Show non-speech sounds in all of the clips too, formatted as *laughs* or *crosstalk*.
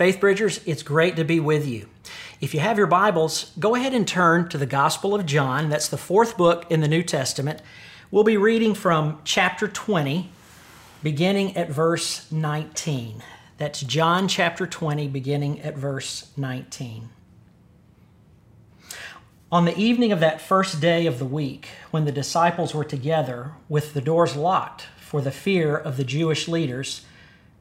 Faith Bridgers, it's great to be with you. If you have your Bibles, go ahead and turn to the Gospel of John. That's the fourth book in the New Testament. We'll be reading from chapter 20, beginning at verse 19. That's John chapter 20, beginning at verse 19. On the evening of that first day of the week, when the disciples were together with the doors locked for the fear of the Jewish leaders,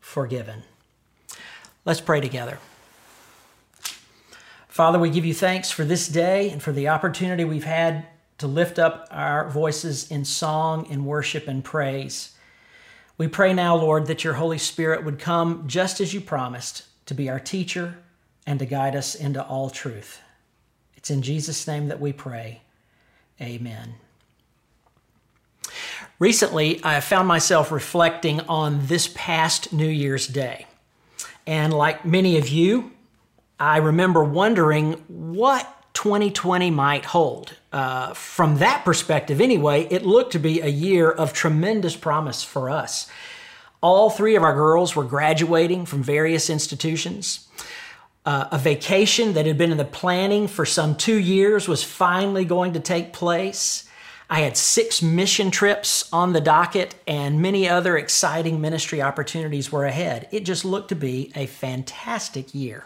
forgiven. Let's pray together. Father, we give you thanks for this day and for the opportunity we've had to lift up our voices in song and worship and praise. We pray now, Lord, that your Holy Spirit would come just as you promised to be our teacher and to guide us into all truth. It's in Jesus' name that we pray. Amen. Recently, I found myself reflecting on this past New Year's Day. And like many of you, I remember wondering what 2020 might hold. Uh, from that perspective, anyway, it looked to be a year of tremendous promise for us. All three of our girls were graduating from various institutions. Uh, a vacation that had been in the planning for some two years was finally going to take place. I had six mission trips on the docket, and many other exciting ministry opportunities were ahead. It just looked to be a fantastic year.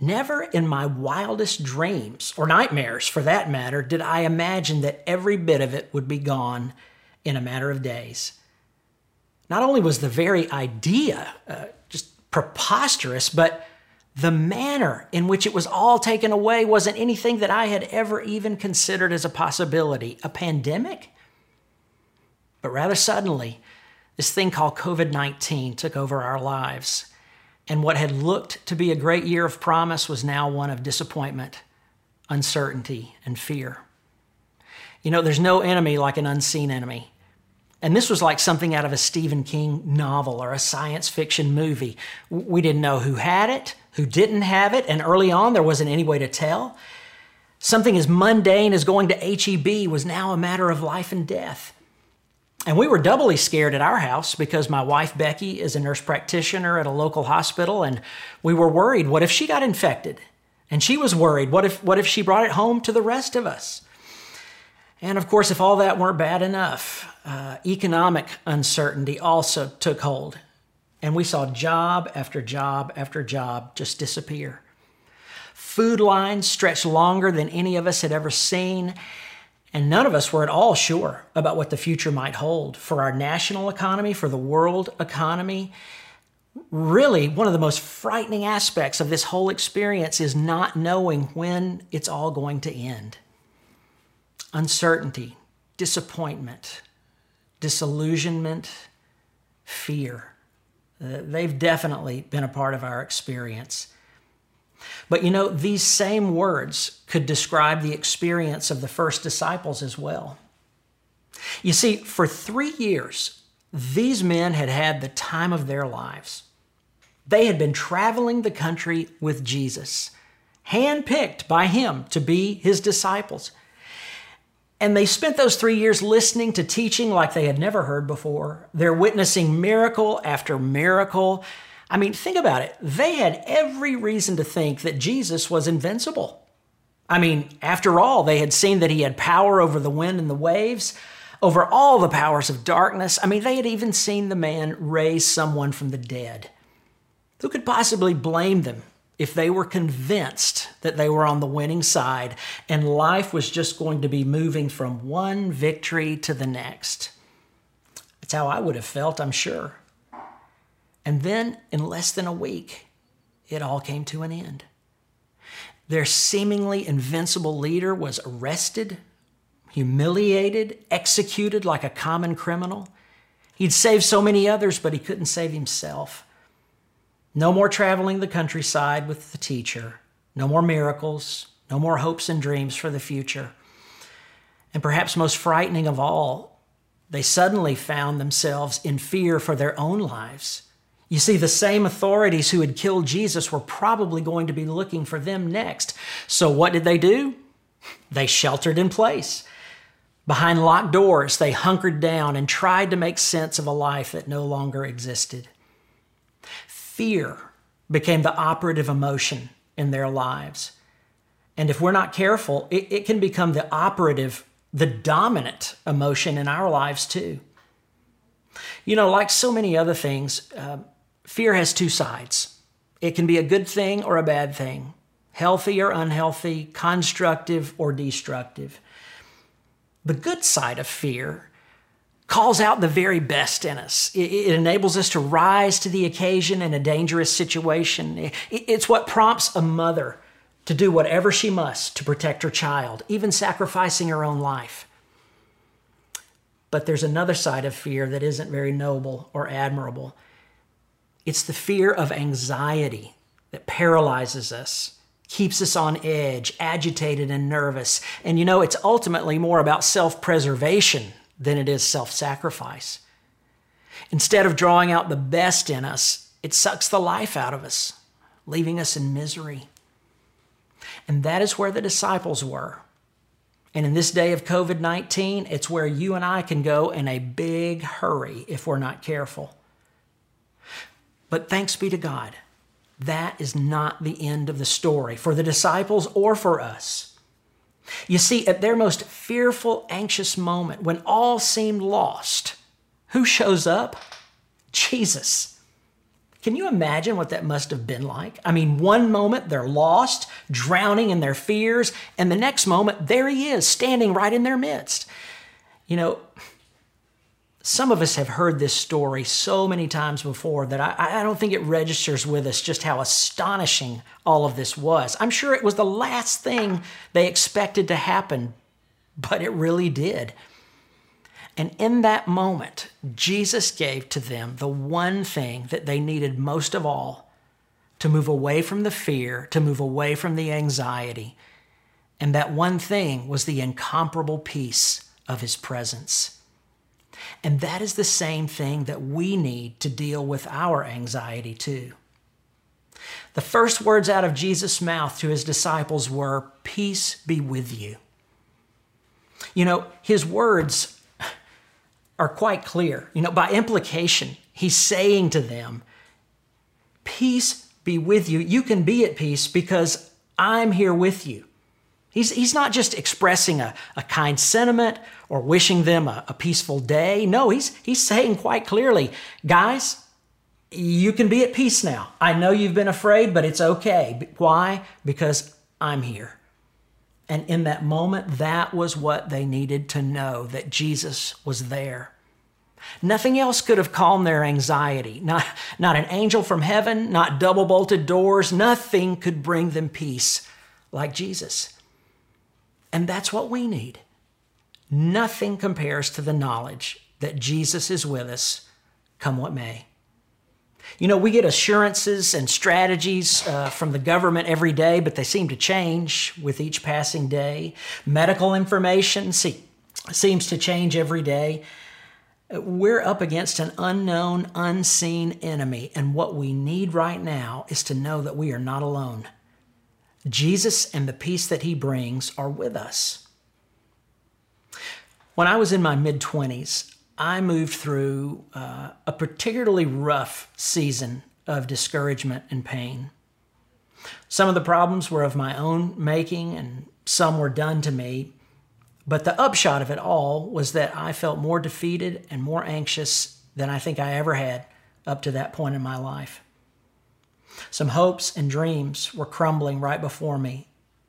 Never in my wildest dreams, or nightmares for that matter, did I imagine that every bit of it would be gone in a matter of days. Not only was the very idea uh, just preposterous, but the manner in which it was all taken away wasn't anything that I had ever even considered as a possibility. A pandemic? But rather suddenly, this thing called COVID 19 took over our lives. And what had looked to be a great year of promise was now one of disappointment, uncertainty, and fear. You know, there's no enemy like an unseen enemy. And this was like something out of a Stephen King novel or a science fiction movie. We didn't know who had it, who didn't have it, and early on there wasn't any way to tell. Something as mundane as going to HEB was now a matter of life and death. And we were doubly scared at our house because my wife Becky is a nurse practitioner at a local hospital, and we were worried what if she got infected? And she was worried what if, what if she brought it home to the rest of us? And of course, if all that weren't bad enough, uh, economic uncertainty also took hold. And we saw job after job after job just disappear. Food lines stretched longer than any of us had ever seen. And none of us were at all sure about what the future might hold for our national economy, for the world economy. Really, one of the most frightening aspects of this whole experience is not knowing when it's all going to end. Uncertainty, disappointment, disillusionment, fear. Uh, they've definitely been a part of our experience. But you know, these same words could describe the experience of the first disciples as well. You see, for three years, these men had had the time of their lives. They had been traveling the country with Jesus, handpicked by him to be his disciples. And they spent those three years listening to teaching like they had never heard before. They're witnessing miracle after miracle. I mean, think about it. They had every reason to think that Jesus was invincible. I mean, after all, they had seen that he had power over the wind and the waves, over all the powers of darkness. I mean, they had even seen the man raise someone from the dead. Who could possibly blame them if they were convinced that they were on the winning side and life was just going to be moving from one victory to the next. That's how I would have felt, I'm sure. And then, in less than a week, it all came to an end. Their seemingly invincible leader was arrested, humiliated, executed like a common criminal. He'd saved so many others, but he couldn't save himself. No more traveling the countryside with the teacher. No more miracles. No more hopes and dreams for the future. And perhaps most frightening of all, they suddenly found themselves in fear for their own lives. You see, the same authorities who had killed Jesus were probably going to be looking for them next. So, what did they do? They sheltered in place. Behind locked doors, they hunkered down and tried to make sense of a life that no longer existed. Fear became the operative emotion in their lives. And if we're not careful, it, it can become the operative, the dominant emotion in our lives too. You know, like so many other things, uh, fear has two sides. It can be a good thing or a bad thing, healthy or unhealthy, constructive or destructive. The good side of fear calls out the very best in us. It, enables us to rise to the occasion in a dangerous situation. It, it's what prompts a mother to do whatever she must to protect her child, even sacrificing her own life. But there's another side of fear that isn't very noble or admirable. It's the fear of anxiety that paralyzes us, keeps us on edge, agitated, and nervous. And you know, it's ultimately more about self preservation than it is self sacrifice. Instead of drawing out the best in us, it sucks the life out of us, leaving us in misery. And that is where the disciples were. And in this day of COVID 19, it's where you and I can go in a big hurry if we're not careful. But thanks be to God, that is not the end of the story for the disciples or for us. You see, at their most fearful, anxious moment, when all seemed lost, who shows up? Jesus. Can you imagine what that must have been like? I mean, one moment they're lost, drowning in their fears, and the next moment, there he is, standing right in their midst. You know, some of us have heard this story so many times before that I, I, don't think it registers with us just how astonishing all of this was. I'm sure it was the last thing they expected to happen, but it really did. And in that moment, Jesus gave to them the one thing that they needed most of all to move away from the fear, to move away from the anxiety. And that one thing was the incomparable peace of his presence. And that is the same thing that we need to deal with our anxiety too. The first words out of Jesus' mouth to his disciples were, Peace be with you. You know, his words *laughs* are quite clear. You know, by implication, he's saying to them, Peace be with you. You can be at peace because I'm here with you. He's, he's not just expressing a, a kind sentiment or wishing them a, a peaceful day. No, he's, he's saying quite clearly, guys, you can be at peace now. I know you've been afraid, but it's okay. Why? Because I'm here. And in that moment, that was what they needed to know that Jesus was there. Nothing else could have calmed their anxiety. Not, not an angel from heaven, not double bolted doors. Nothing could bring them peace like Jesus. And that's what we need. Nothing compares to the knowledge that Jesus is with us, come what may. You know, we get assurances and strategies uh, from the government every day, but they seem to change with each passing day. Medical information see, seems to change every day. We're up against an unknown, unseen enemy, and what we need right now is to know that we are not alone. Jesus and the peace that he brings are with us. When I was in my mid 20s, I moved through uh, a particularly rough season of discouragement and pain. Some of the problems were of my own making, and some were done to me. But the upshot of it all was that I felt more defeated and more anxious than I think I ever had up to that point in my life. Some hopes and dreams were crumbling right before me,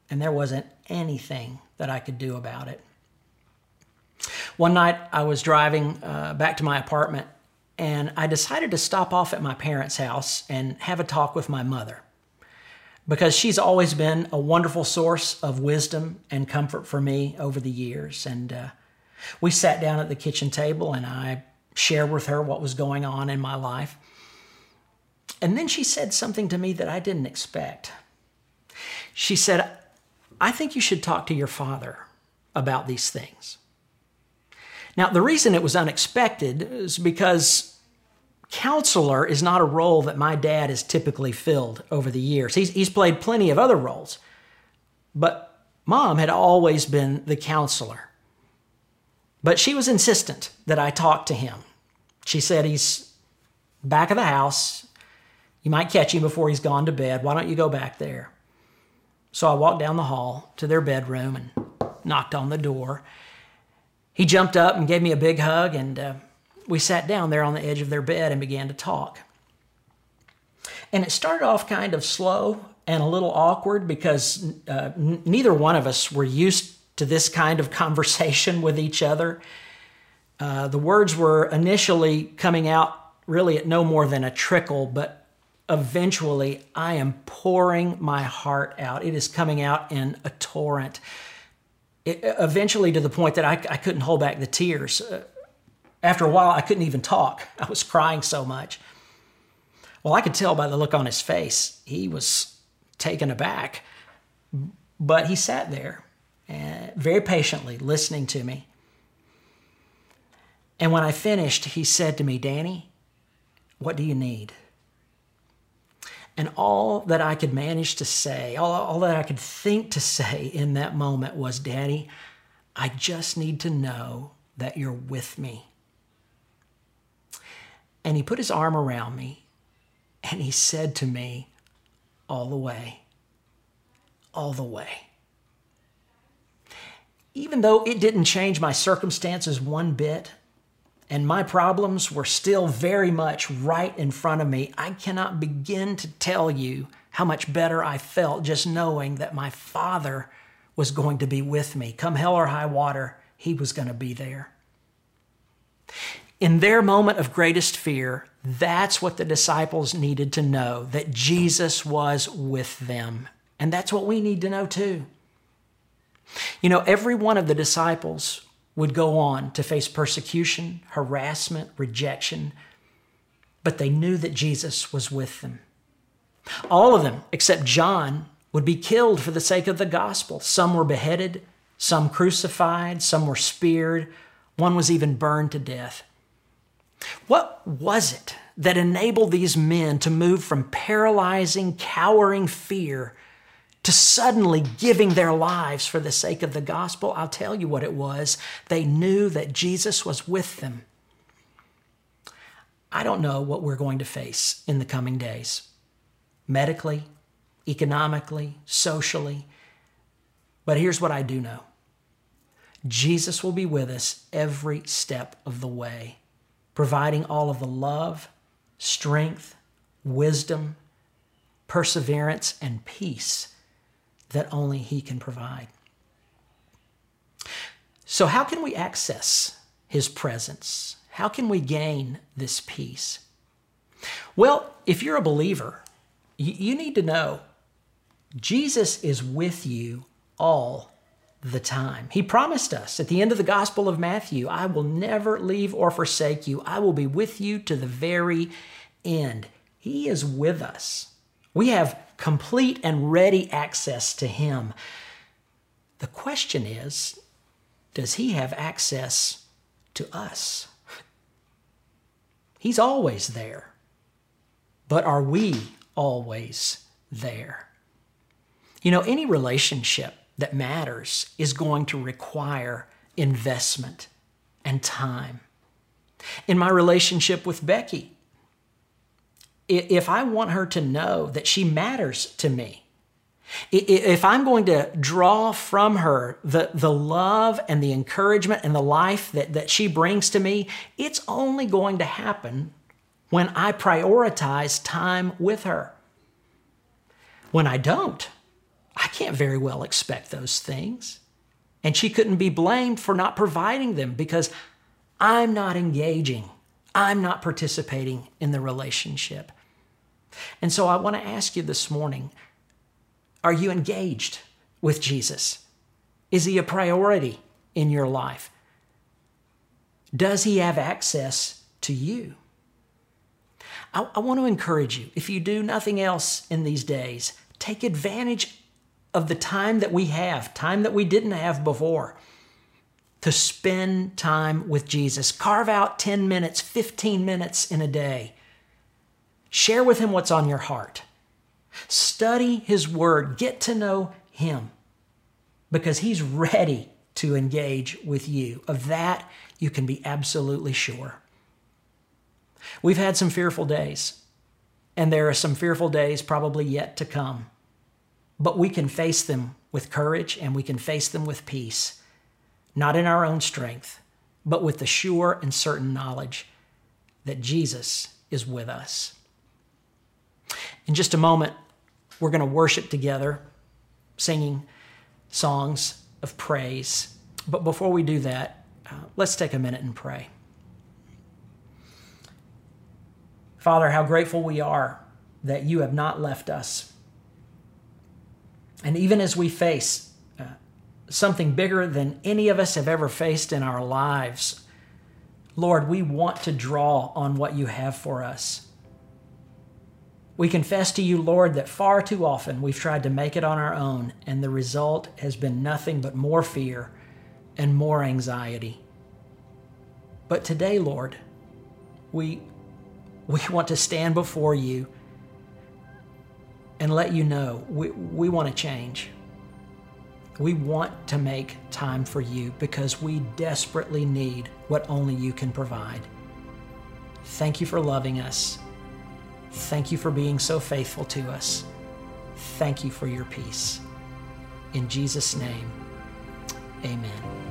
and there wasn't anything that I could do about it. One night I was driving uh, back to my apartment, and I decided to stop off at my parents' house and have a talk with my mother. Because she's always been a wonderful source of wisdom and comfort for me over the years. And uh, we sat down at the kitchen table and I shared with her what was going on in my life. And then she said something to me that I didn't expect. She said, I think you should talk to your father about these things. Now, the reason it was unexpected is because counselor is not a role that my dad has typically filled over the years. He's, he's played plenty of other roles, but mom had always been the counselor. But she was insistent that I talk to him. She said he's back of the house. You might catch him before he's gone to bed. Why don't you go back there? So I walked down the hall to their bedroom and knocked on the door. He jumped up and gave me a big hug, and uh, we sat down there on the edge of their bed and began to talk. And it started off kind of slow and a little awkward because uh, n- neither one of us were used to this kind of *laughs* conversation with each other. Uh, the words were initially coming out really at no more than a trickle, but eventually I am pouring my heart out. It is coming out in a torrent. It, eventually, to the point that I, I couldn't hold back the tears. Uh, after a while, I couldn't even talk. *laughs* I was crying so much. Well, I could tell by the look on his face, he was taken aback. But he sat there uh, very patiently listening to me. And when I finished, he said to me, Danny, what do you need? And all that I could manage to say, all, all that I could think to say in that moment was, Daddy, I just need to know that you're with me. And he put his arm around me and he said to me, All the way, all the way. Even though it didn't change my circumstances one bit, and my problems were still very much right in front of me, I cannot begin to tell you how much better I felt just knowing that my Father was going to be with me. Come hell or high water, He was going to be there. In their moment of greatest fear, that's what the disciples needed to know that Jesus was with them. And that's what we need to know too. You know, every one of the disciples would go on to face persecution, harassment, rejection, but they knew that Jesus was with them. All of them, except John, would be killed for the sake of the gospel. Some were beheaded, some crucified, some were speared, one was even burned to death. What was it that enabled these men to move from paralyzing, cowering fear to suddenly giving their lives for the sake of the gospel? I'll tell you what it was. They knew that Jesus was with them. I don't know what we're going to face in the coming days, medically, economically, socially. But here's what I do know Jesus will be with us every step of the way providing all of the love, strength, wisdom, perseverance, and peace that only He can provide. So, how can we access His presence? How can we gain this peace? Well, if you're a believer, you need to know Jesus is with you all the time. He promised us at the end of the Gospel of Matthew, I will never leave or forsake you. I will be with you to the very end. He is with us. We have complete and ready access to Him. The question is does He have access to us? He's always there. But are we always there? You know, any relationship that matters is going to require investment and time. In my relationship with Becky, if I want her to know that she matters to me, if I'm going to draw from her the, the love and the encouragement and the life that, that she brings to me, it's only going to happen when I prioritize time with her. When I don't, I can't very well expect those things. And she couldn't be blamed for not providing them because I'm not engaging. I'm not participating in the relationship. And so I want to ask you this morning are you engaged with Jesus? Is he a priority in your life? Does he have access to you? I, I want to encourage you, if you do nothing else in these days, take advantage of the time that we have, time that we didn't have before, to spend time with Jesus. Carve out 10 minutes, 15 minutes in a day. Share with Him what's on your heart. Study His Word. Get to know Him because He's ready to engage with you. Of that, you can be absolutely sure. We've had some fearful days, and there are some fearful days probably yet to come. But we can face them with courage and we can face them with peace, not in our own strength, but with the sure and certain knowledge that Jesus is with us. In just a moment, we're going to worship together, singing songs of praise. But before we do that, uh, let's take a minute and pray. Father, how grateful we are that you have not left us. And even as we face uh, something bigger than any of us have ever faced in our lives, Lord, we want to draw on what you have for us. We confess to you, Lord, that far too often we've tried to make it on our own, and the result has been nothing but more fear and more anxiety. But today, Lord, we we want to stand before you and let you know we, we want to change. We want to make time for you because we desperately need what only you can provide. Thank you for loving us. Thank you for being so faithful to us. Thank you for your peace. In Jesus' name, amen.